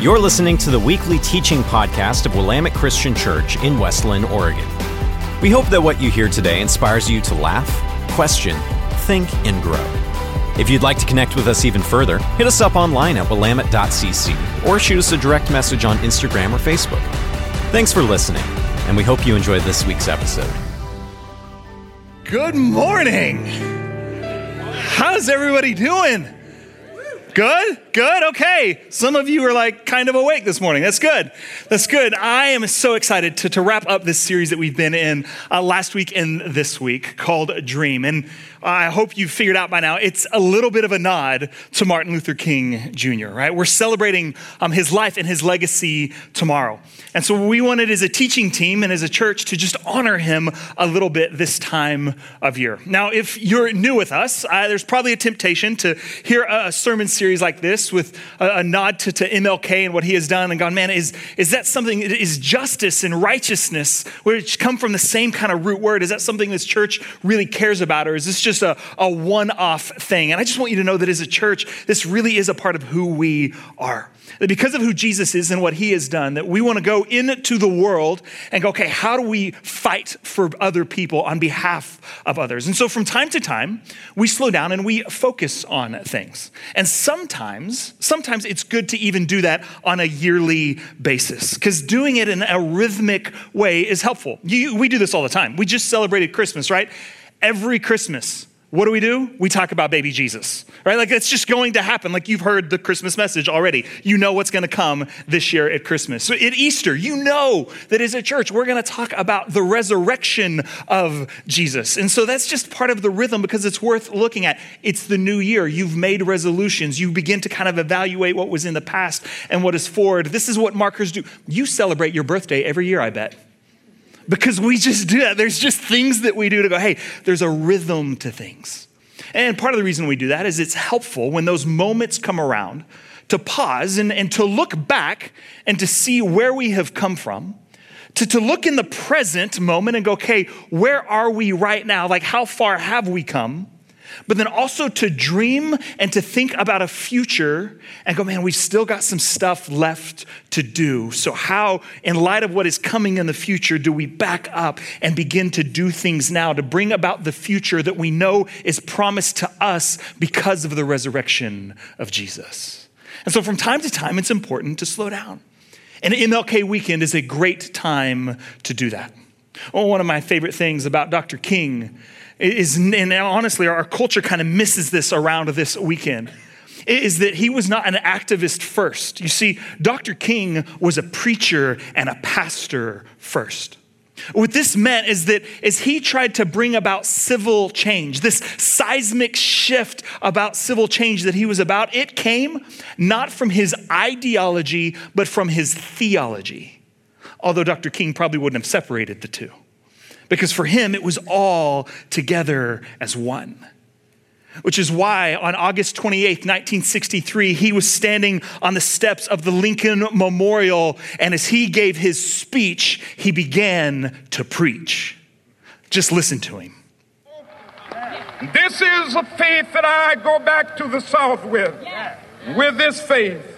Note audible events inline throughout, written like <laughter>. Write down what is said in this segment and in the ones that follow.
You're listening to the weekly teaching podcast of Willamette Christian Church in West Linn, Oregon. We hope that what you hear today inspires you to laugh, question, think, and grow. If you'd like to connect with us even further, hit us up online at willamette.cc or shoot us a direct message on Instagram or Facebook. Thanks for listening, and we hope you enjoyed this week's episode. Good morning. How's everybody doing? Good? Good? Okay. Some of you are like kind of awake this morning. That's good. That's good. I am so excited to, to wrap up this series that we've been in uh, last week and this week called Dream. And I hope you've figured out by now, it's a little bit of a nod to Martin Luther King Jr., right? We're celebrating um, his life and his legacy tomorrow. And so we wanted as a teaching team and as a church to just honor him a little bit this time of year. Now, if you're new with us, uh, there's probably a temptation to hear a, a sermon series like this with a, a nod to, to, MLK and what he has done and gone, man, is, is that something, is justice and righteousness, which come from the same kind of root word, is that something this church really cares about? Or is this just a, a one off thing. And I just want you to know that as a church, this really is a part of who we are. That because of who Jesus is and what he has done, that we want to go into the world and go, okay, how do we fight for other people on behalf of others? And so from time to time, we slow down and we focus on things. And sometimes, sometimes it's good to even do that on a yearly basis because doing it in a rhythmic way is helpful. You, we do this all the time. We just celebrated Christmas, right? Every Christmas, what do we do? We talk about baby Jesus, right? Like it's just going to happen. Like you've heard the Christmas message already. You know what's going to come this year at Christmas. So at Easter, you know that as a church, we're going to talk about the resurrection of Jesus. And so that's just part of the rhythm because it's worth looking at. It's the new year. You've made resolutions. You begin to kind of evaluate what was in the past and what is forward. This is what markers do. You celebrate your birthday every year, I bet because we just do that. There's just things that we do to go, hey, there's a rhythm to things. And part of the reason we do that is it's helpful when those moments come around to pause and, and to look back and to see where we have come from. To, to look in the present moment and go, okay, where are we right now? Like, how far have we come? But then also to dream and to think about a future and go, man, we've still got some stuff left to do. So, how, in light of what is coming in the future, do we back up and begin to do things now to bring about the future that we know is promised to us because of the resurrection of Jesus? And so, from time to time, it's important to slow down. And MLK weekend is a great time to do that. Well, one of my favorite things about Dr. King is, and honestly, our culture kind of misses this around this weekend, is that he was not an activist first. You see, Dr. King was a preacher and a pastor first. What this meant is that as he tried to bring about civil change, this seismic shift about civil change that he was about, it came not from his ideology, but from his theology. Although Dr. King probably wouldn't have separated the two because for him it was all together as one. Which is why on August 28th, 1963, he was standing on the steps of the Lincoln Memorial, and as he gave his speech, he began to preach. Just listen to him. This is a faith that I go back to the South with. With this faith,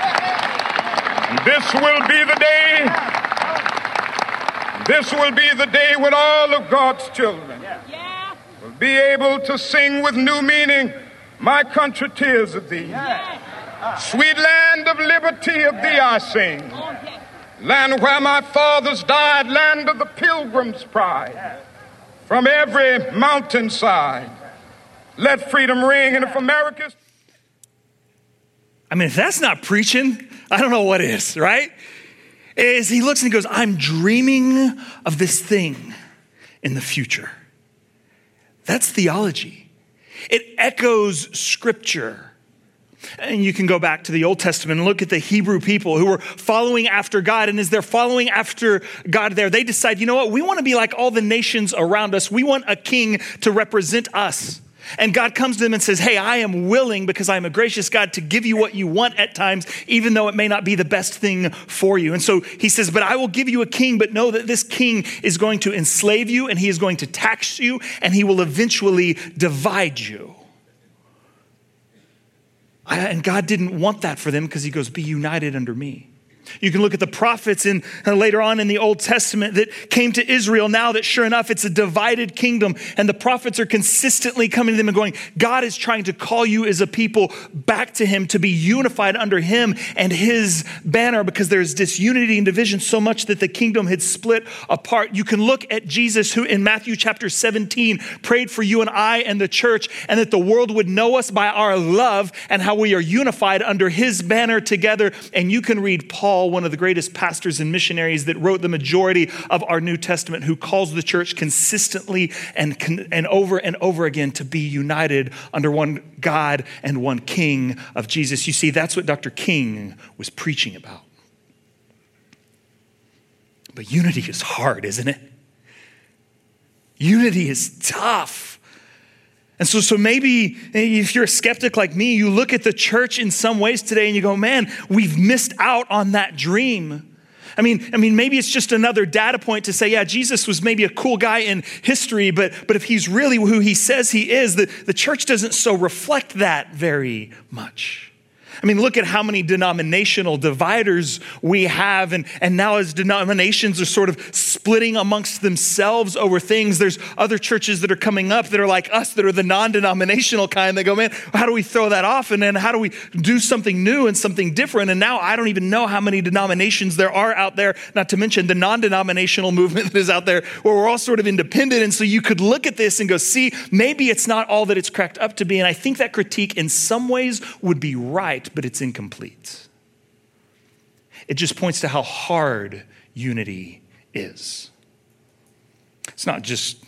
This will be the day this will be the day when all of God's children will be able to sing with new meaning, My country, tears of thee. Sweet land of liberty, of thee I sing. Land where my fathers died, land of the pilgrim's pride. From every mountainside, let freedom ring. And if America's. I mean, if that's not preaching, I don't know what is, right? is he looks and he goes, I'm dreaming of this thing in the future. That's theology. It echoes scripture. And you can go back to the Old Testament and look at the Hebrew people who were following after God. And as they're following after God there, they decide, you know what? We want to be like all the nations around us. We want a king to represent us. And God comes to them and says, Hey, I am willing, because I am a gracious God, to give you what you want at times, even though it may not be the best thing for you. And so he says, But I will give you a king, but know that this king is going to enslave you, and he is going to tax you, and he will eventually divide you. And God didn't want that for them because he goes, Be united under me. You can look at the prophets in uh, later on in the Old Testament that came to Israel now that sure enough it's a divided kingdom and the prophets are consistently coming to them and going God is trying to call you as a people back to him to be unified under him and his banner because there's disunity and division so much that the kingdom had split apart. You can look at Jesus who in Matthew chapter 17 prayed for you and I and the church and that the world would know us by our love and how we are unified under his banner together and you can read Paul Paul, one of the greatest pastors and missionaries that wrote the majority of our New Testament, who calls the church consistently and, and over and over again to be united under one God and one King of Jesus. You see, that's what Dr. King was preaching about. But unity is hard, isn't it? Unity is tough. And so, so maybe if you're a skeptic like me, you look at the church in some ways today and you go, man, we've missed out on that dream. I mean, I mean, maybe it's just another data point to say, yeah, Jesus was maybe a cool guy in history, but, but if he's really who he says he is, the, the church doesn't so reflect that very much. I mean, look at how many denominational dividers we have. And, and now, as denominations are sort of splitting amongst themselves over things, there's other churches that are coming up that are like us, that are the non denominational kind. They go, man, how do we throw that off? And then how do we do something new and something different? And now I don't even know how many denominations there are out there, not to mention the non denominational <laughs> movement that is out there, where we're all sort of independent. And so you could look at this and go, see, maybe it's not all that it's cracked up to be. And I think that critique in some ways would be right but it's incomplete. It just points to how hard unity is. It's not just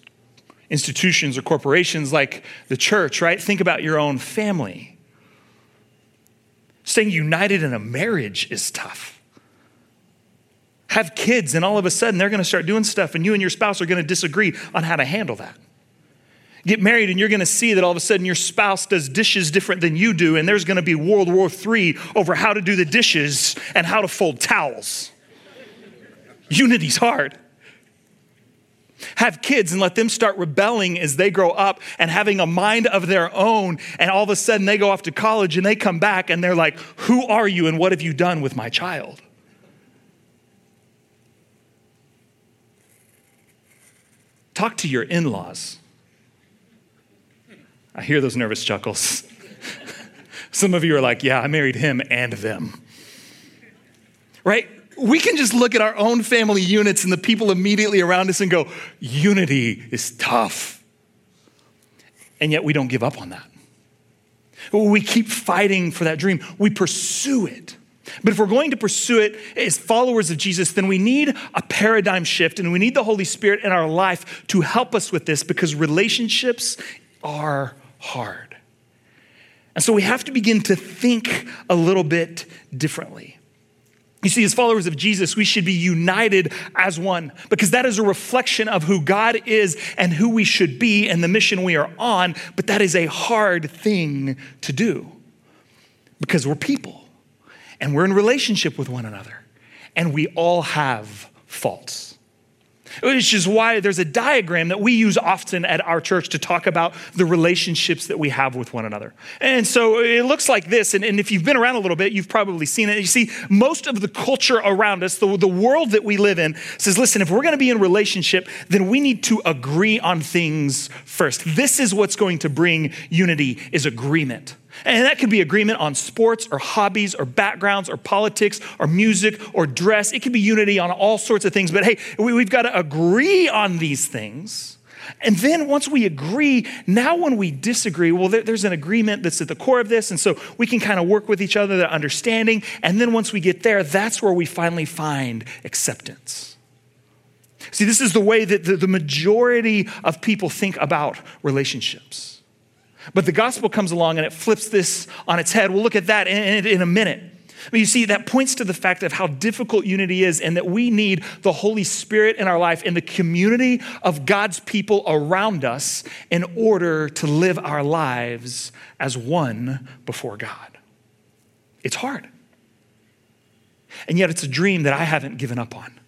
institutions or corporations like the church, right? Think about your own family. Staying united in a marriage is tough. Have kids, and all of a sudden they're going to start doing stuff, and you and your spouse are going to disagree on how to handle that get married and you're going to see that all of a sudden your spouse does dishes different than you do, and there's going to be World War III over how to do the dishes and how to fold towels. Unity's hard. Have kids and let them start rebelling as they grow up and having a mind of their own. And all of a sudden they go off to college and they come back and they're like, Who are you and what have you done with my child? Talk to your in laws. I hear those nervous chuckles. <laughs> Some of you are like, yeah, I married him and them. Right? We can just look at our own family units and the people immediately around us and go, unity is tough. And yet we don't give up on that. We keep fighting for that dream, we pursue it. But if we're going to pursue it as followers of Jesus, then we need a paradigm shift and we need the Holy Spirit in our life to help us with this because relationships are hard. And so we have to begin to think a little bit differently. You see, as followers of Jesus, we should be united as one because that is a reflection of who God is and who we should be and the mission we are on. But that is a hard thing to do because we're people and we're in relationship with one another and we all have faults. Which is why there's a diagram that we use often at our church to talk about the relationships that we have with one another. And so it looks like this. And, and if you've been around a little bit, you've probably seen it. You see, most of the culture around us, the, the world that we live in, says, listen, if we're going to be in relationship, then we need to agree on things first. This is what's going to bring unity is agreement. And that could be agreement on sports or hobbies or backgrounds or politics or music or dress. It could be unity on all sorts of things. But hey, we've got to agree on these things. And then once we agree, now when we disagree, well, there's an agreement that's at the core of this. And so we can kind of work with each other, the understanding. And then once we get there, that's where we finally find acceptance. See, this is the way that the majority of people think about relationships. But the gospel comes along and it flips this on its head. We'll look at that in, in a minute. But you see, that points to the fact of how difficult unity is and that we need the Holy Spirit in our life in the community of God's people around us in order to live our lives as one before God. It's hard. And yet, it's a dream that I haven't given up on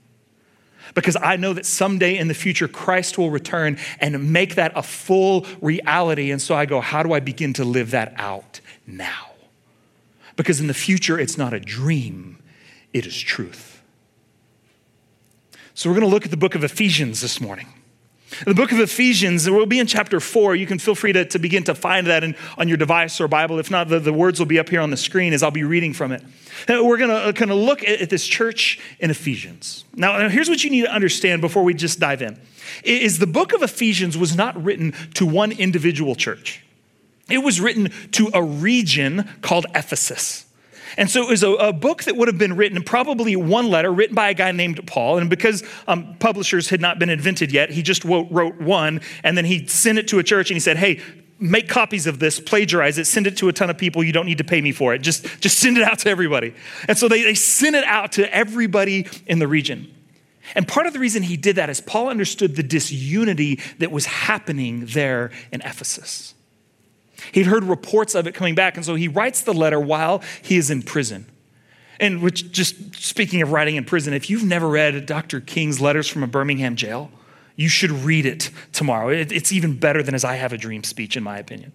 because I know that someday in the future, Christ will return and make that a full reality. And so I go, how do I begin to live that out now? Because in the future, it's not a dream, it is truth. So we're going to look at the book of Ephesians this morning. The book of Ephesians, we'll be in chapter four. You can feel free to, to begin to find that in, on your device or Bible. If not, the, the words will be up here on the screen as I'll be reading from it. And we're going to uh, kind of look at, at this church in Ephesians. Now, here's what you need to understand before we just dive in. Is the book of Ephesians was not written to one individual church. It was written to a region called Ephesus. And so it was a, a, book that would have been written, probably one letter written by a guy named Paul. And because um, publishers had not been invented yet, he just wrote, wrote one and then he sent it to a church and he said, Hey, make copies of this, plagiarize it, send it to a ton of people. You don't need to pay me for it. Just, just send it out to everybody. And so they, they sent it out to everybody in the region. And part of the reason he did that is Paul understood the disunity that was happening there in Ephesus. He'd heard reports of it coming back, and so he writes the letter while he is in prison. And which, just speaking of writing in prison, if you've never read Dr. King's letters from a Birmingham jail, you should read it tomorrow. it's even better than his I Have a Dream speech, in my opinion.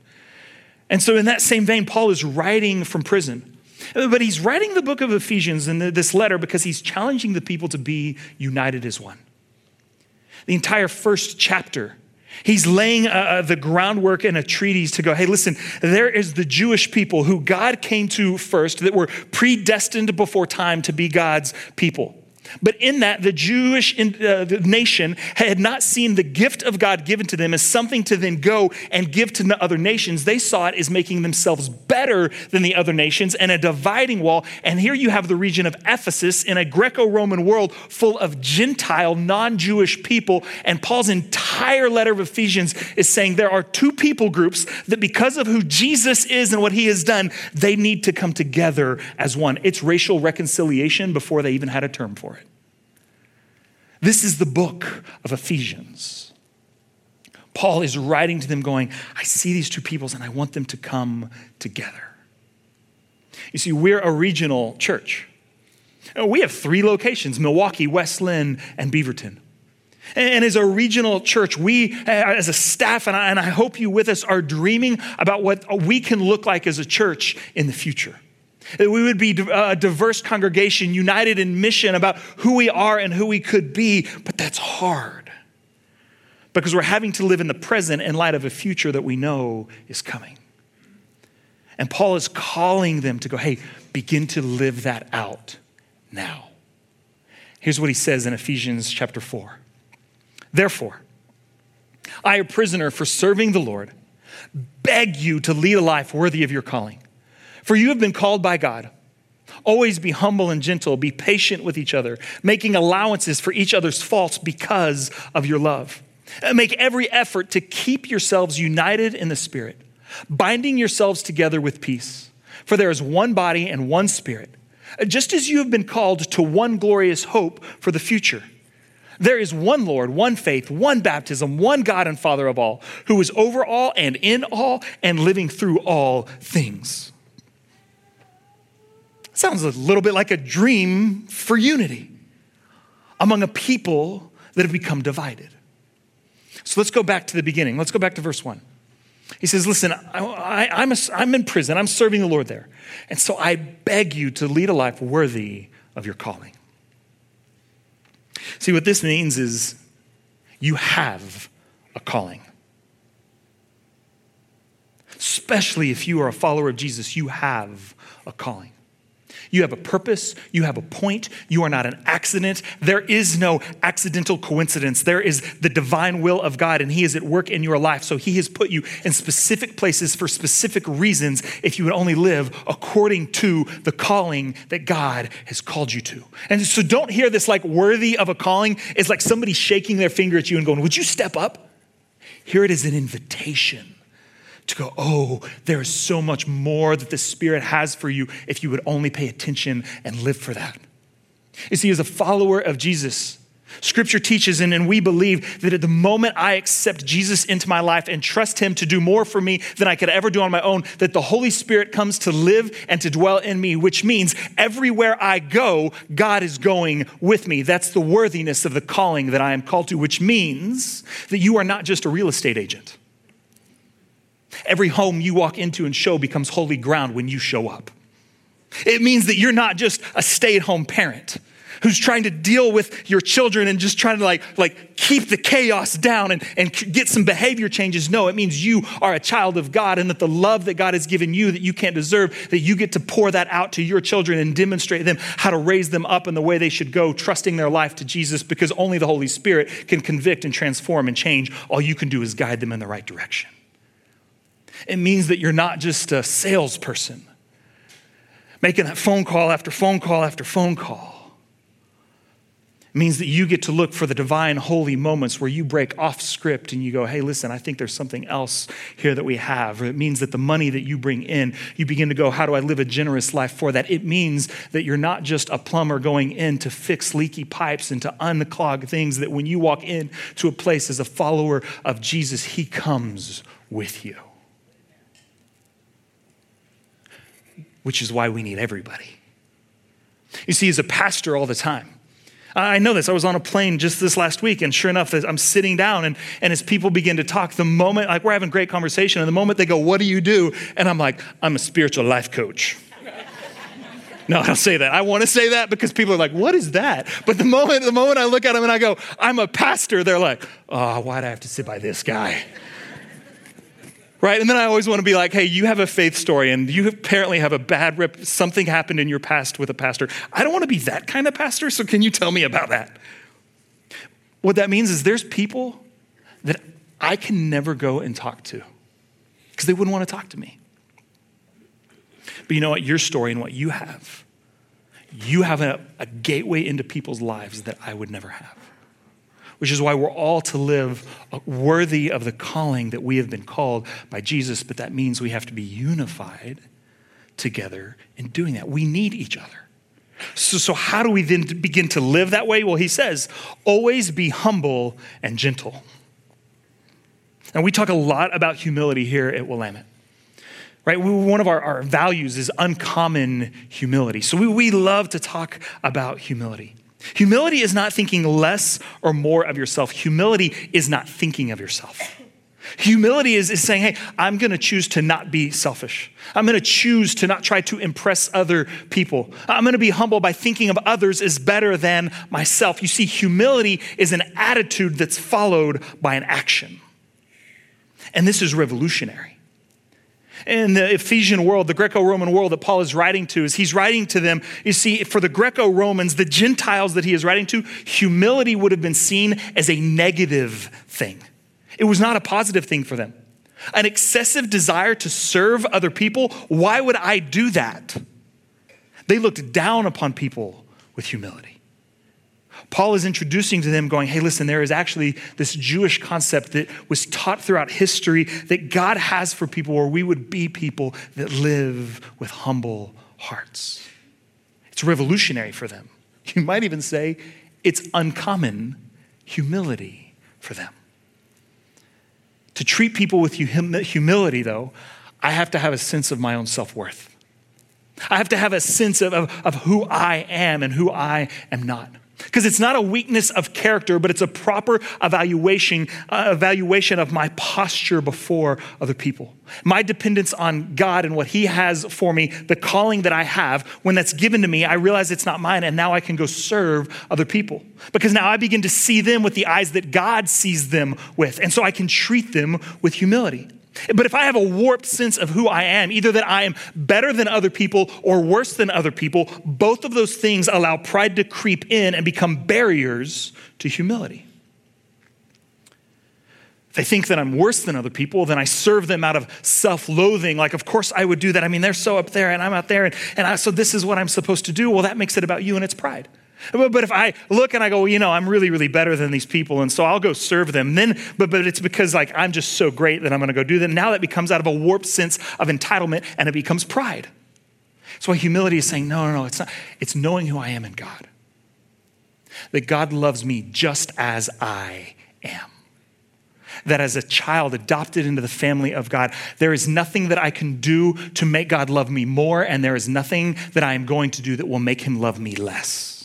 And so, in that same vein, Paul is writing from prison. But he's writing the book of Ephesians in this letter because he's challenging the people to be united as one. The entire first chapter He's laying uh, uh, the groundwork in a treatise to go, hey, listen, there is the Jewish people who God came to first, that were predestined before time to be God's people. But in that, the Jewish uh, nation had not seen the gift of God given to them as something to then go and give to the other nations. They saw it as making themselves better than the other nations and a dividing wall. And here you have the region of Ephesus in a Greco Roman world full of Gentile, non Jewish people. And Paul's entire letter of Ephesians is saying there are two people groups that, because of who Jesus is and what he has done, they need to come together as one. It's racial reconciliation before they even had a term for it. This is the book of Ephesians. Paul is writing to them, going, I see these two peoples and I want them to come together. You see, we're a regional church. Uh, we have three locations Milwaukie, West Linn, and Beaverton. And as a regional church, we, as a staff, and I, and I hope you with us, are dreaming about what we can look like as a church in the future. That we would be uh, a diverse congregation, united in mission about who we are and who we could be, but that's hard because we're having to live in the present in light of a future that we know is coming. And Paul is calling them to go, hey, begin to live that out now. Here's what he says in Ephesians chapter 4. Therefore, I, a prisoner for serving the Lord, beg you to lead a life worthy of your calling for you have been called by God. Always be humble and gentle, be patient with each other, making allowances for each other's faults because of your love. Make every effort to keep yourselves united in the Spirit, binding yourselves together with peace. For there is one body and one Spirit, just as you have been called to one glorious hope for the future. There is one Lord, one faith, one baptism, one God and Father of all, who is over all and in all and living through all things. Sounds a little bit like a dream for unity among a people that have become divided. So let's go back to the beginning. Let's go back to verse 1. He says, Listen, I, am I'm in prison. I'm serving the Lord there. And so I beg you to lead a life worthy of your calling. See, what this means is you have a calling. Especially if you are a follower of Jesus, you have a calling. You have a purpose, you have a point, you are not an accident. There is no accidental coincidence. There is the divine will of God, and He is at work in your life. So He has put you in specific places for specific reasons if you would only live according to the calling that God has called you to. And so don't hear this like worthy of a calling. It's like somebody shaking their finger at you and going, Would you step up? Here it is an invitation to go, oh, there is so much more that the Spirit has for you if you would only pay attention and live for that. You see, as a follower of Jesus, Scripture teaches, and, and we believe that at the moment I accept Jesus into my life and trust Him to do more for me than I could ever do on my own, that the Holy Spirit comes to live and to dwell in me, which means everywhere I go, God is going with me. That's the worthiness of the calling that I am called to, which means that you are not just a real estate agent. Every home you walk into and show becomes holy ground when you show up. It means that you're not just a stay at home parent who's trying to deal with your children and just trying to like, like keep the chaos down and, and get some behavior changes. No, it means you are a child of God and that the love that God has given you that you can't deserve, that you get to pour that out to your children and demonstrate them how to raise them up in the way they should go, trusting their life to Jesus because only the Holy Spirit can convict and transform and change. All you can do is guide them in the right direction. It means that you're not just a salesperson making that phone call after phone call after phone call. It means that you get to look for the divine, holy moments where you break off script and you go, hey, listen, I think there's something else here that we have. Or it means that the money that you bring in, you begin to go, how do I live a generous life for that? It means that you're not just a plumber going in to fix leaky pipes and to unclog things, that when you walk in to a place as a follower of Jesus, He comes with you. Which is why we need everybody. You see, as a pastor all the time, I know this. I was on a plane just this last week, and sure enough, I'm sitting down, and, and as people begin to talk, the moment, like we're having great conversation, and the moment they go, What do you do? And I'm like, I'm a spiritual life coach. No, I don't say that. I want to say that because people are like, "What is that?" But the moment, the moment I look at them and I go, "I'm a pastor," they're like, "Oh, why do I have to sit by this guy?" Right? And then I always want to be like, hey, you have a faith story and you apparently have a bad rep. Something happened in your past with a pastor. I don't want to be that kind of pastor, so can you tell me about that? What that means is there's people that I can never go and talk to because they wouldn't want to talk to me. But you know what? Your story and what you have, you have a, a gateway into people's lives that I would never have which is why we're all to live uh, worthy of the calling that we have been called by Jesus, but that means we have to be unified together in doing that. We need each other. So, so how do we then begin to live that way? Well, he says, always be humble and gentle. And we talk a lot about humility here at Willamette right? One of our, our values is uncommon humility. So we, we love to talk about humility. Humility is not thinking less or more of yourself. Humility is not thinking of yourself. Humility is, is saying, hey, I'm going to choose to not be selfish. I'm going to choose to not try to impress other people. I'm going to be humble by thinking of others as better than myself. You see, humility is an attitude that's followed by an action. And this is revolutionary in the Ephesian world, the Greco Roman world that Paul is writing to, is he's writing to them. You see, for the Greco Romans, the Gentiles that he is writing to, humility would have been seen as a negative thing. It was not a positive thing for them. An excessive desire to serve other people, why would I do that? They looked down upon people with humility. Paul is introducing to them, going, hey, listen, there is actually this Jewish concept that was taught throughout history that God has for people where we would be people that live with humble hearts. It's revolutionary for them. <laughs> You might even say it's uncommon humility for them. To treat people with humility, though, I have to have a sense of my own self worth. I have to have a sense of, of, of, who I am and who I am not. Because it's not a weakness of character, but it's a proper evaluation, uh, evaluation of my posture before other people. My dependence on God and what He has for me, the calling that I have, when that's given to me, I realize it's not mine, and now I can go serve other people. Because now I begin to see them with the eyes that God sees them with, and so I can treat them with humility. But if I have a warped sense of who I am, either that I am better than other people or worse than other people, both of those things allow pride to creep in and become barriers to humility. If I think that I'm worse than other people, then I serve them out of self loathing. Like, of course I would do that. I mean, they're so up there and I'm out there, and, and I, so this is what I'm supposed to do. Well, that makes it about you and it's pride. But, if I look and I go, well, you know, I'm really, really better than these people, and so I'll go serve them. Then, but but it's because like I'm just so great that I'm going to go do them. Now that becomes out of a warped sense of entitlement, and it becomes pride. So why humility is saying, no, no, no, it's not. It's knowing who I am in God. That God loves me just as I am that as a child adopted into the family of God, there is nothing that I can do to make God love me more, and there is nothing that I am going to do that will make him love me less.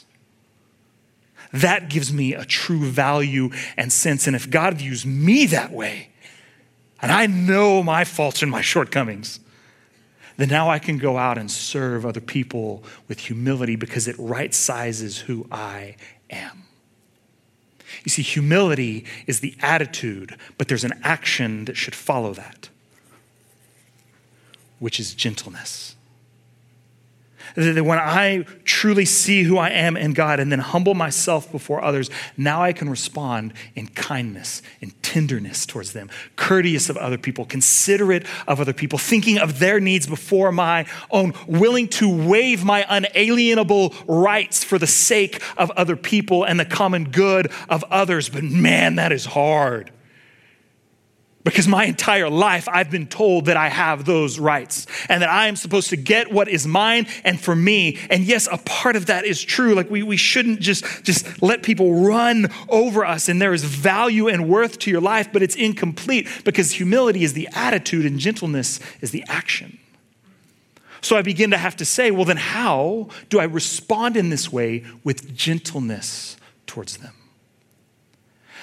That gives me a true value and sense. And if God views me that way, and I know my faults and my shortcomings, then now I can go out and serve other people with humility because it right sizes who I am. You see, humility is the attitude, but there's an action that should follow that, which is gentleness. That when I truly see who I am in God and then humble myself before others, now I can respond in kindness, in tenderness towards them, courteous of other people, considerate of other people, thinking of their needs before my own, willing to waive my unalienable rights for the sake of other people and the common good of others. But man, that is hard. Because my entire life, I've been told that I have those rights and that I am supposed to get what is mine and for me. And yes, a part of that is true. Like we, we shouldn't just, just let people run over us. And there is value and worth to your life, but it's incomplete because humility is the attitude and gentleness is the action. So I begin to have to say, well, then how do I respond in this way with gentleness towards them?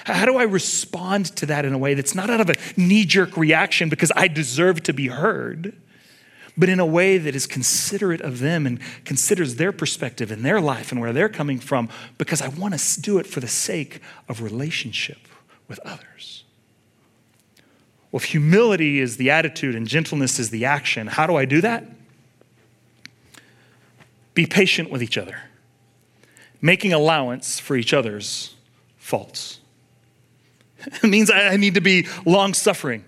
How do I respond to that in a way that's not out of a knee jerk reaction because I deserve to be heard, but in a way that is considerate of them and considers their perspective and their life and where they're coming from because I want to do it for the sake of relationship with others? Well, if humility is the attitude and gentleness is the action, how do I do that? Be patient with each other, making allowance for each other's faults. It <laughs> means I need to be long suffering,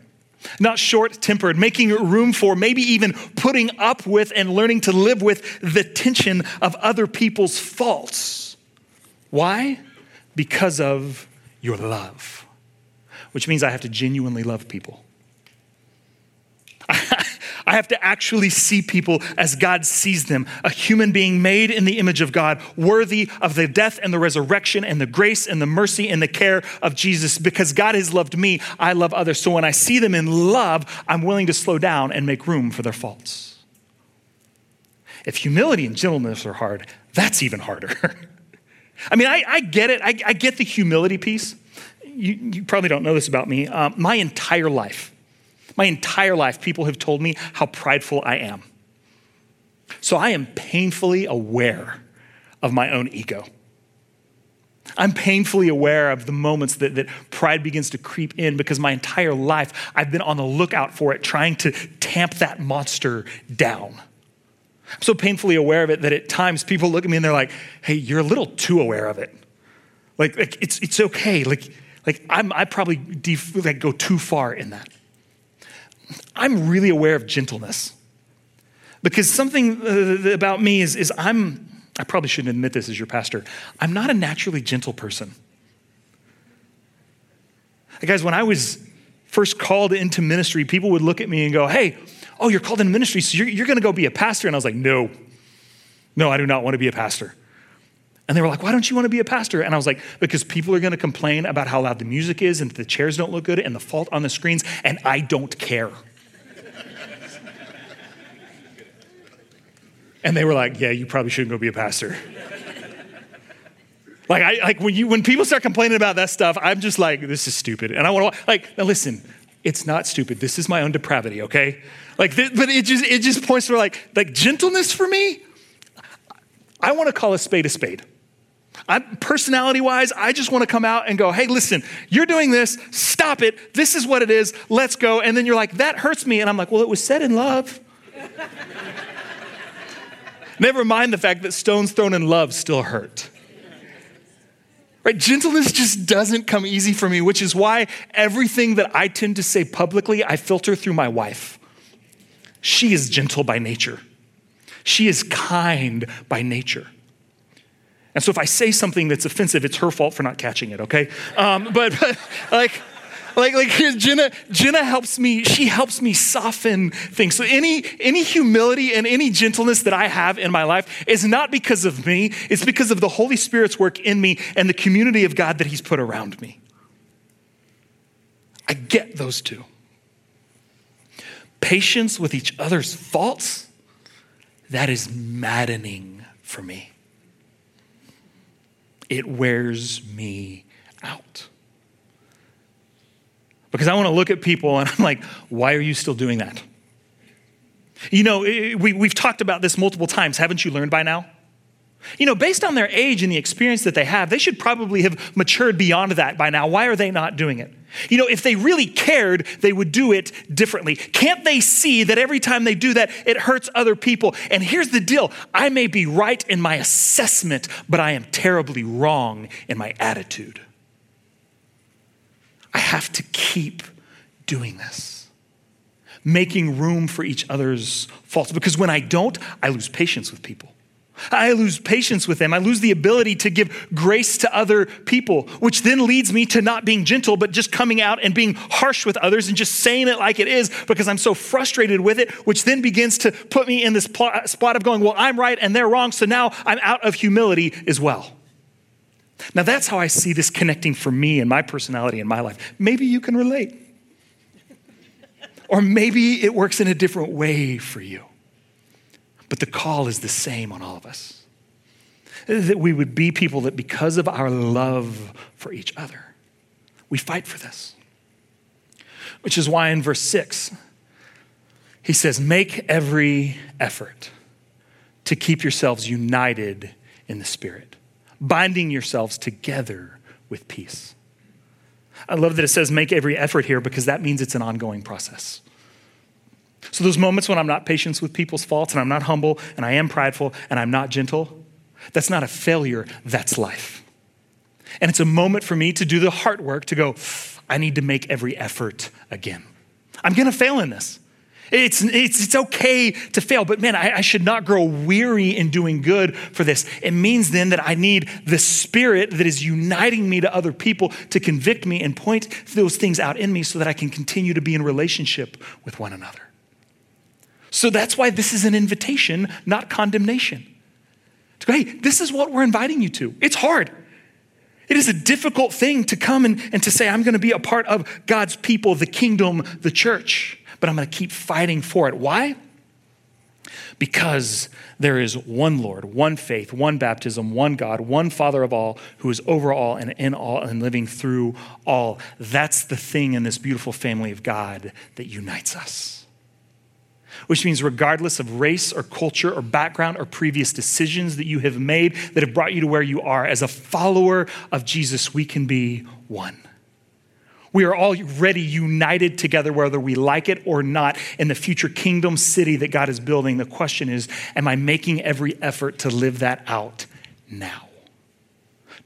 not short tempered, making room for, maybe even putting up with and learning to live with the tension of other people's faults. Why? Because of your love, which means I have to genuinely love people. <laughs> I have to actually see people as God sees them a human being made in the image of God, worthy of the death and the resurrection and the grace and the mercy and the care of Jesus. Because God has loved me, I love others. So when I see them in love, I'm willing to slow down and make room for their faults. If humility and gentleness are hard, that's even harder. <laughs> I mean, I, I, get it. I, I, get the humility piece. You, you, probably don't know this about me. Um, my entire life, my entire life, people have told me how prideful I am. So I am painfully aware of my own ego. I'm painfully aware of the moments that, that pride begins to creep in because my entire life I've been on the lookout for it, trying to tamp that monster down. I'm so painfully aware of it that at times people look at me and they're like, hey, you're a little too aware of it. Like, like it's, it's okay. Like, like I'm, I probably def- like go too far in that. I'm really aware of gentleness. Because something uh, about me is, is I'm, I probably shouldn't admit this as your pastor, I'm not a naturally gentle person. Guys, when I was first called into ministry, people would look at me and go, Hey, oh, you're called into ministry, so you're, you're going to go be a pastor. And I was like, No, no, I do not want to be a pastor. And they were like, Why don't you want to be a pastor? And I was like, Because people are going to complain about how loud the music is and the chairs don't look good and the fault on the screens, and I don't care. and they were like, Yeah, you probably shouldn't go be a pastor. like, I, like when, you, when people start complaining about that stuff, I'm just like, This is stupid. And I want to, like, now listen, it's not stupid. This is my own depravity, okay? Like, but it just, it just points to like, like gentleness for me. I want to call a spade a spade. I, personality wise, I just want to come out and go, hey, listen, you're doing this, stop it. This is what it is, let's go. And then you're like, that hurts me. And I'm like, well, it was said in love. <laughs> Never mind the fact that stones thrown in love still hurt. Right? Gentleness just doesn't come easy for me, which is why everything that I tend to say publicly, I filter through my wife. She is gentle by nature, she is kind by nature. And so if I say something that's offensive, it's her fault for not catching it, okay? Um, but, but like, like, like Jenna, Jenna helps me, she helps me soften things. So any, any humility and any gentleness that I have in my life is not because of me, it's because of the Holy Spirit's work in me and the community of God that He's put around me. I get those two. Patience with each other's faults, that is maddening for me. It wears me out. Because I want to look at people and I'm like, why are you still doing that? You know, we, we've talked about this multiple times. Haven't you learned by now? You know, based on their age and the experience that they have, they should probably have matured beyond that by now. Why are they not doing it? You know, if they really cared, they would do it differently. Can't they see that every time they do that, it hurts other people? And here's the deal I may be right in my assessment, but I am terribly wrong in my attitude. I have to keep doing this, making room for each other's faults, because when I don't, I lose patience with people. I lose patience with them. I lose the ability to give grace to other people, which then leads me to not being gentle, but just coming out and being harsh with others and just saying it like it is because I'm so frustrated with it, which then begins to put me in this spot of going, well, I'm right and they're wrong. So now I'm out of humility as well. Now, that's how I see this connecting for me and my personality and my life. Maybe you can relate. or maybe it works in a different way for you. But the call is the same on all of us that we would be people that, because of our love for each other, we fight for this. Which is why in verse 6, he says, Make every effort to keep yourselves united in the Spirit, binding yourselves together with peace. I love that it says make every effort here because that means it's an ongoing process. So, those moments when I'm not patient with people's faults and I'm not humble and I am prideful and I'm not gentle, that's not a failure, that's life. And it's a moment for me to do the heart work to go, I need to make every effort again. I'm gonna fail in this. It's, it's, it's okay to fail, but man, I, I, should not grow weary in doing good for this. It means then that I need the spirit that is uniting me to other people to convict me and point those things out in me so that I can continue to be in relationship with one another. So that's why this is an invitation, not condemnation. To go, hey, this is what we're inviting you to. It's hard. It is a difficult thing to come and, and to say, I'm going to be a part of God's people, the kingdom, the church, but I'm going to keep fighting for it. Why? Because there is one Lord, one faith, one baptism, one God, one Father of all, who is over all and in all and living through all. That's the thing in this beautiful family of God that unites us which means regardless of race or culture or background or previous decisions that you have made that have brought you to where you are, as a follower of Jesus, we can be one. We are already united together, whether we like it or not, in the future kingdom city that God is building. The question is Am I making every effort to live that out now?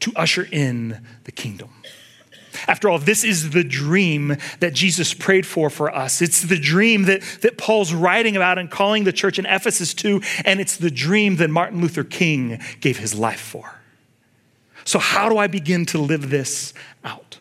To usher in the kingdom. After all, this is the dream that Jesus prayed for for us. It's the dream that, that Paul's writing about and calling the church in Ephesus to, and it's the dream that Martin Luther King gave his life for. So, how do I begin to live this out?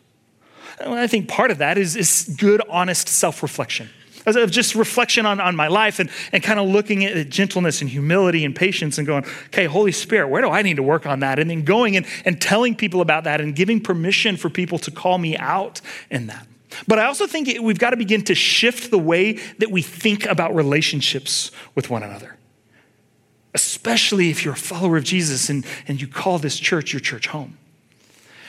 I think part of that is, is good, honest self reflection of just reflection on, on my life and, and kind of looking at gentleness and humility and patience and going, okay, Holy Spirit, where do I need to work on that? And then going and, and telling people about that and giving permission for people to call me out in that. But I also think we've got to begin to shift the way that we think about relationships with one another. Especially if you're a follower of Jesus and, and you call this church your church home.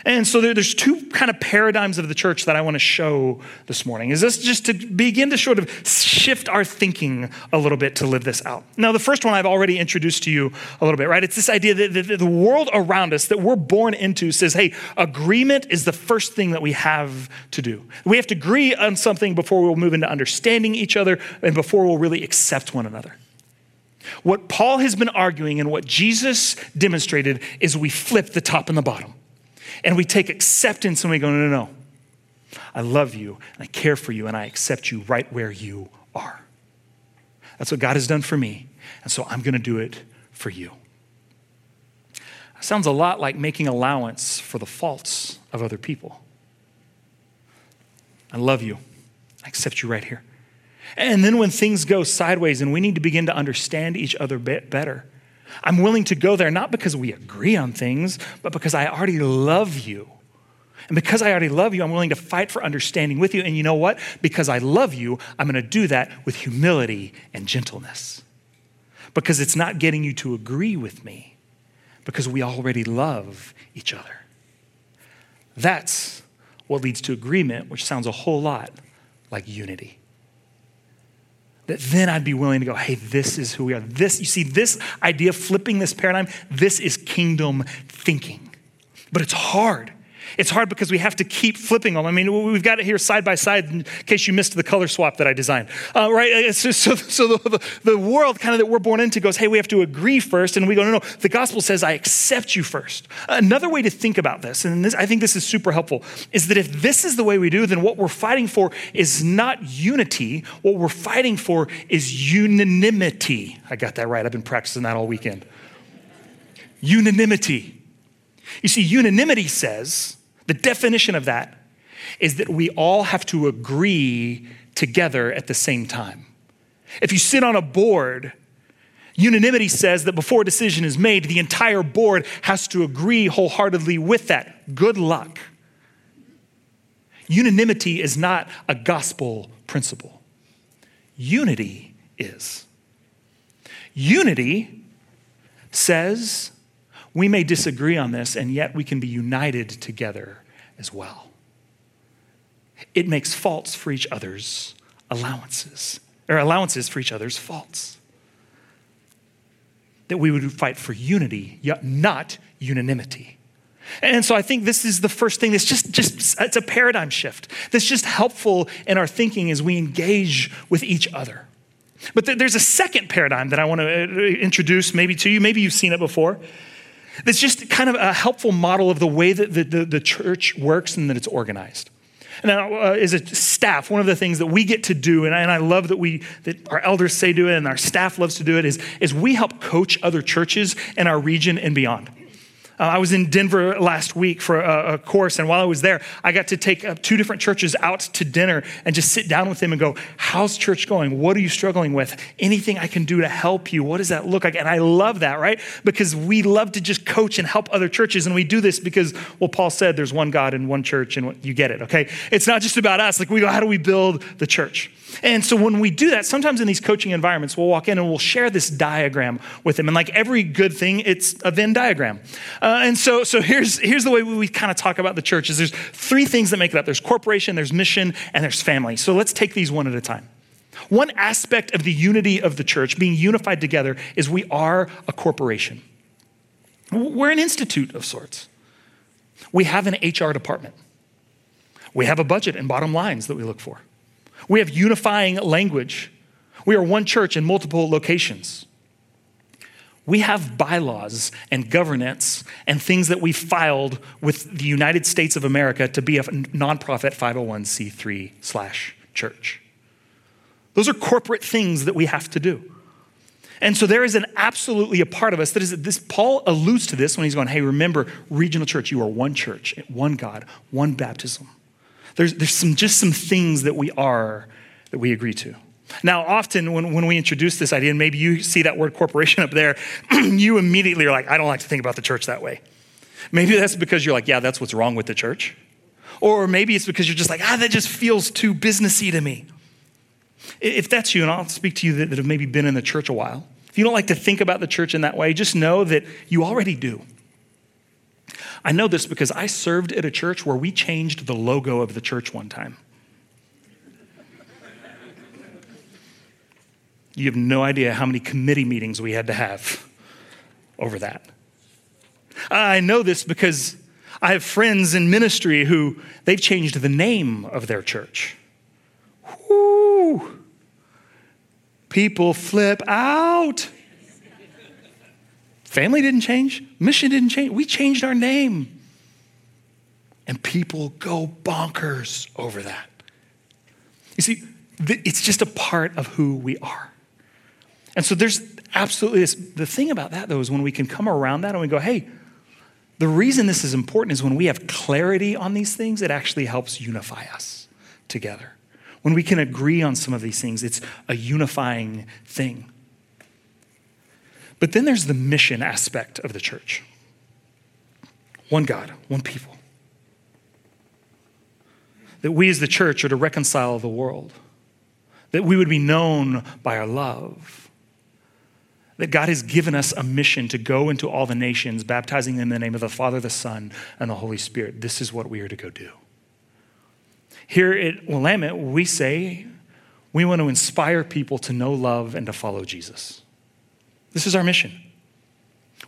And so there, there's two kind of paradigms of the church that I want to show this morning. Is this just to begin to sort of shift our thinking a little bit to live this out? Now, the first one I've already introduced to you a little bit, right? It's this idea that the, the world around us that we're born into says, hey, agreement is the first thing that we have to do. We have to agree on something before we'll move into understanding each other and before we'll really accept one another. What Paul has been arguing and what Jesus demonstrated is we flip the top and the bottom. And we take acceptance and we go, no, no, no. I love you and I care for you and I accept you right where you are. That's what God has done for me. And so I'm going to do it for you. sounds a lot like making allowance for the faults of other people. I love you. I accept you right here. And then when things go sideways and we need to begin to understand each other better, I'm willing to go there not because we agree on things, but because I already love you. And because I already love you, I'm willing to fight for understanding with you. And you know what? Because I love you, I'm going to do that with humility and gentleness. Because it's not getting you to agree with me, because we already love each other. That's what leads to agreement, which sounds a whole lot like unity that then I'd be willing to go, hey, this is who we are. This, you see, this idea, of flipping this paradigm, this is kingdom thinking. But it's hard. It's hard because we have to keep flipping them. I mean, we've got it here side by side in case you missed the color swap that I designed. Uh, right? So, so, so the, the, the, world kind of that we're born into goes, hey, we have to agree first. And we go, no, no. The gospel says, I accept you first. Another way to think about this, and this, I think this is super helpful, is that if this is the way we do, then what we're fighting for is not unity. What we're fighting for is unanimity. I got that right. I've been practicing that all weekend. Unanimity. You see, unanimity says, the definition of that is that we all have to agree together at the same time. If you sit on a board, unanimity says that before a decision is made, the entire board has to agree wholeheartedly with that. Good luck. Unanimity is not a gospel principle, unity is. Unity says we may disagree on this, and yet we can be united together as well. It makes faults for each other's allowances, or allowances for each other's faults. That we would fight for unity, yet not unanimity. And so I think this is the first thing that's just, just it's a paradigm shift that's just helpful in our thinking as we engage with each other. But there's a second paradigm that I want to uh, introduce maybe to you. Maybe you've seen it before that's just kind of a helpful model of the way that the, the, the church works and that it's organized. Now, uh, as a staff, one of the things that we get to do, and I, and I love that we that our elders say do it, and our staff loves to do it, is, is we help coach other churches in our region and beyond. Uh, I was in Denver last week for a, a, course, and while I was there, I got to take uh, two different churches out to dinner and just sit down with them and go, How's church going? What are you struggling with? Anything I can do to help you? What does that look like? And I love that, right? Because we love to just coach and help other churches, and we do this because, well, Paul said there's one God and one church, and you get it, okay? It's not just about us. Like, we go, How do we build the church? And so when we do that, sometimes in these coaching environments, we'll walk in and we'll share this diagram with them. And like every good thing, it's a Venn diagram. Uh, and so, so here's, here's the way we, we kind of talk about the church is there's three things that make it up. There's corporation, there's mission, and there's family. So let's take these one at a time. One aspect of the unity of the church, being unified together, is we are a corporation. We're an institute of sorts. We have an HR department. We have a budget and bottom lines that we look for. We have unifying language. We are one church in multiple locations. We have bylaws and governance and things that we filed with the United States of America to be a nonprofit 501c3 slash church. Those are corporate things that we have to do. And so there is an absolutely a part of us that is this Paul alludes to this when he's going, hey, remember, regional church, you are one church, one God, one baptism. There's, there's some, just some things that we are that we agree to. Now, often when, when we introduce this idea, and maybe you see that word corporation up there, <clears throat> you immediately are like, I don't like to think about the church that way. Maybe that's because you're like, yeah, that's what's wrong with the church. Or maybe it's because you're just like, ah, that just feels too businessy to me. If that's you, and I'll speak to you that, that have maybe been in the church a while, if you don't like to think about the church in that way, just know that you already do. I know this because I served at a church where we changed the logo of the church one time. You have no idea how many committee meetings we had to have over that. I know this because I have friends in ministry who they've changed the name of their church. Whoo! People flip out. Family didn't change, mission didn't change. We changed our name. And people go bonkers over that. You see, it's just a part of who we are. And so there's absolutely this. The thing about that, though, is when we can come around that and we go, hey, The reason this is important is when we have clarity on these things, it actually helps unify us together. When we can agree on some of these things, it's a unifying thing. But then there's the mission aspect of the church one God, one people. That we as the church are to reconcile the world, that we would be known by our love. That God has given us a mission to go into all the nations, baptizing them in the name of the Father, the Son, and the Holy Spirit. This is what we are to go do. Here at Willamette, we say we want to inspire people to know love and to follow Jesus. This is our mission.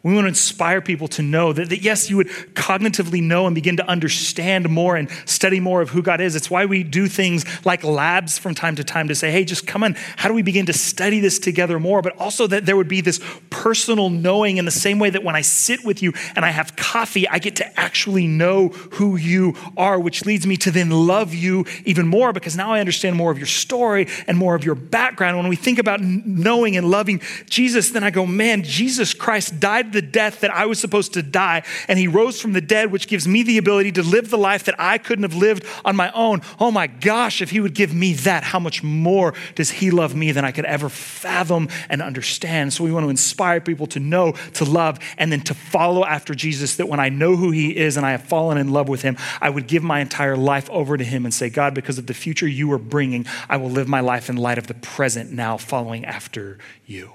We want to inspire people to know that, that, yes, you would cognitively know and begin to understand more and study more of who God is. It's why we do things like labs from time to time to say, hey, just come on, how do we begin to study this together more? But also that there would be this personal knowing in the same way that when I sit with you and I have coffee, I get to actually know who you are, which leads me to then love you even more because now I understand more of your story and more of your background. When we think about knowing and loving Jesus, then I go, man, Jesus Christ died the death that I was supposed to die, and he rose from the dead, which gives me the ability to live the life that I couldn't have lived on my own. Oh my gosh, if he would give me that, how much more does he love me than I could ever fathom and understand? So we want to inspire people to know, to love, and then to follow after Jesus, that when I know who he is and I have fallen in love with him, I would give my entire life over to him and say, God, because of the future you are bringing, I will live my life in light of the present now, following after you.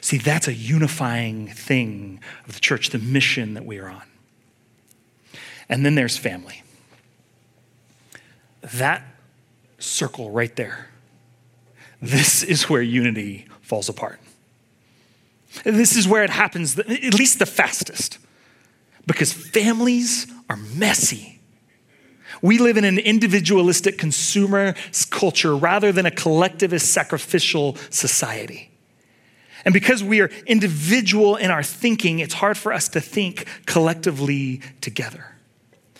See, that's a unifying thing of the church, the mission that we are on. And then there's family. That circle right there. This is where unity falls apart. This is where it happens, at least the fastest, because families are messy. We live in an individualistic consumer culture rather than a collectivist sacrificial society. And because we are individual in our thinking, it's hard for us to think collectively together.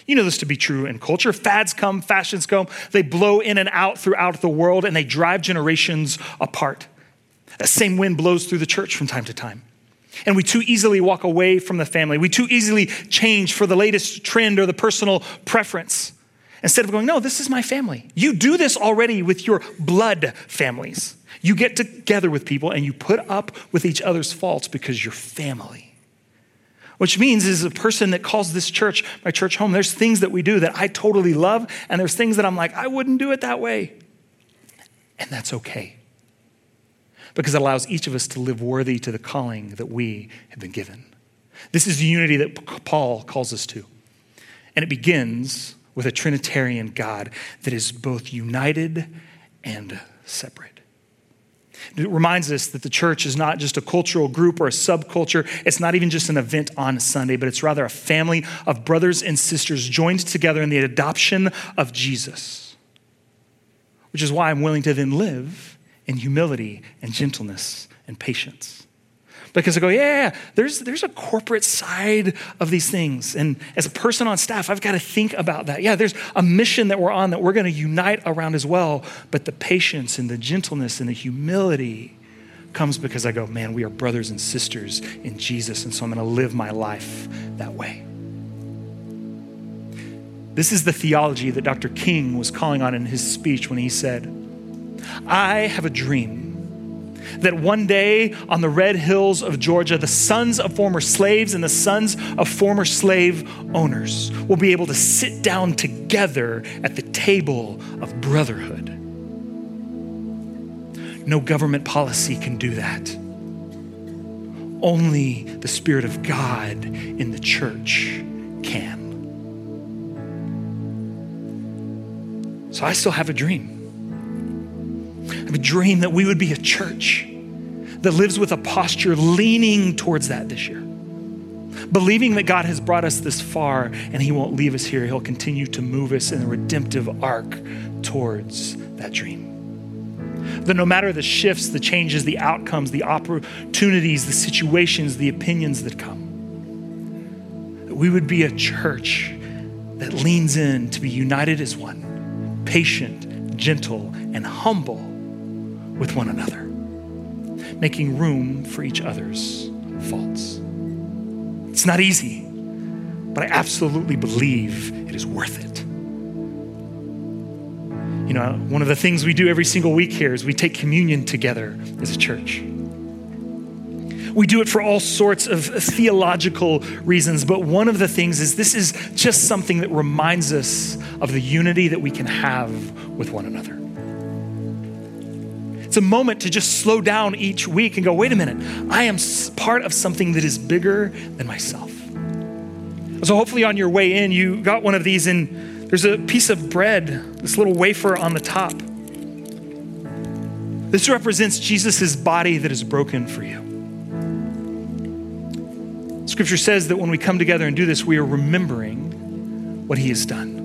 You know this to be true in culture. Fads come, fashions come, they blow in and out throughout the world, and they drive generations apart. That same wind blows through the church from time to time. And we too easily walk away from the family. We too easily change for the latest trend or the personal preference. Instead of going, no, this is my family. You do this already with your blood families. You get together with people and you put up with each other's faults because you're family. Which means, as a person that calls this church my church home, there's things that we do that I totally love, and there's things that I'm like, I wouldn't do it that way. And that's okay. Because it allows each of us to live worthy to the calling that we have been given. This is the unity that Paul calls us to. And it begins with a Trinitarian God that is both united and separate. It reminds us that the church is not just a cultural group or a subculture. It's not even just an event on Sunday, but it's rather a family of brothers and sisters joined together in the adoption of Jesus, which is why I'm willing to then live in humility and gentleness and patience. Because I go, yeah, there's, there's a corporate side of these things. And as a person on staff, I've got to think about that. Yeah, there's a mission that we're on that we're going to unite around as well. But the patience and the gentleness and the humility comes because I go, man, we are brothers and sisters in Jesus. And so I'm going to live my life that way. This is the theology that Dr. King was calling on in his speech when he said, I have a dream that one day on the red hills of Georgia, the sons of former slaves and the sons of former slave owners will be able to sit down together at the table of brotherhood. No government policy can do that. Only the Spirit of God in the church can. So I still have a dream. A dream that we would be a church that lives with a posture leaning towards that this year. Believing that God has brought us this far and He won't leave us here. He'll continue to move us in the redemptive arc towards that dream. That no matter the shifts, the changes, the outcomes, the opportunities, the situations, the opinions that come, that we would be a church that leans in to be united as one, patient, gentle, and humble with one another, making room for each other's faults. It's not easy, but I absolutely believe it is worth it. You know, one of the things we do every single week here is we take communion together as a church. We do it for all sorts of theological reasons, but one of the things is this is just something that reminds us of the unity that we can have with one another. It's a moment to just slow down each week and go, wait a minute, I am part of something that is bigger than myself. So, hopefully, on your way in, you got one of these, and there's a piece of bread, this little wafer on the top. This represents Jesus' body that is broken for you. Scripture says that when we come together and do this, we are remembering what he has done.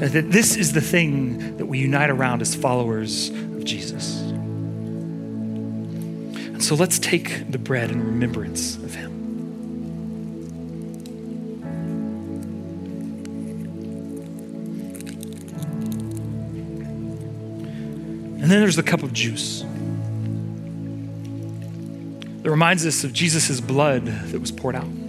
And that this is the thing that we unite around as followers Jesus. And so let's take the bread in remembrance of him. And then there's the cup of juice that reminds us of Jesus' blood that was poured out.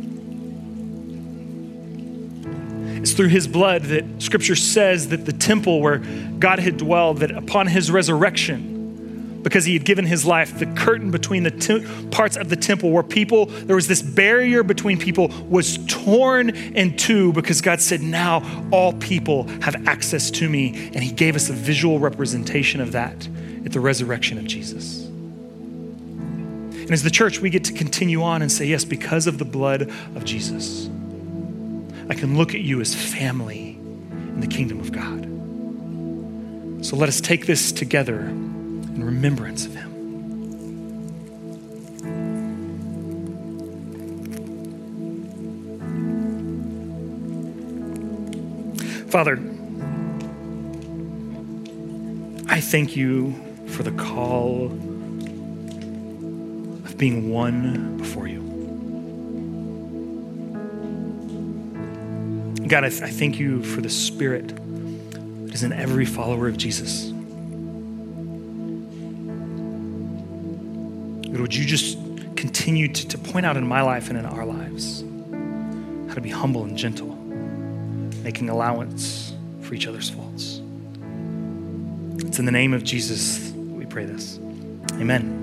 Through his blood that scripture says that the temple where God had dwelled, that upon his resurrection, because he had given his life, the curtain between the te- parts of the temple where people, there was this barrier between people, was torn in two because God said, Now all people have access to me. And he gave us a visual representation of that at the resurrection of Jesus. And as the church, we get to continue on and say, yes, because of the blood of Jesus, I can look at you as family in the kingdom of God. So let us take this together in remembrance of him. Father, I thank you for the call of being one before God, I, th- I thank you for the Spirit that is in every follower of Jesus. God, would you just continue to, to point out in my life and in our lives how to be humble and gentle, making allowance for each other's faults. It's in the name of Jesus we pray this. Amen.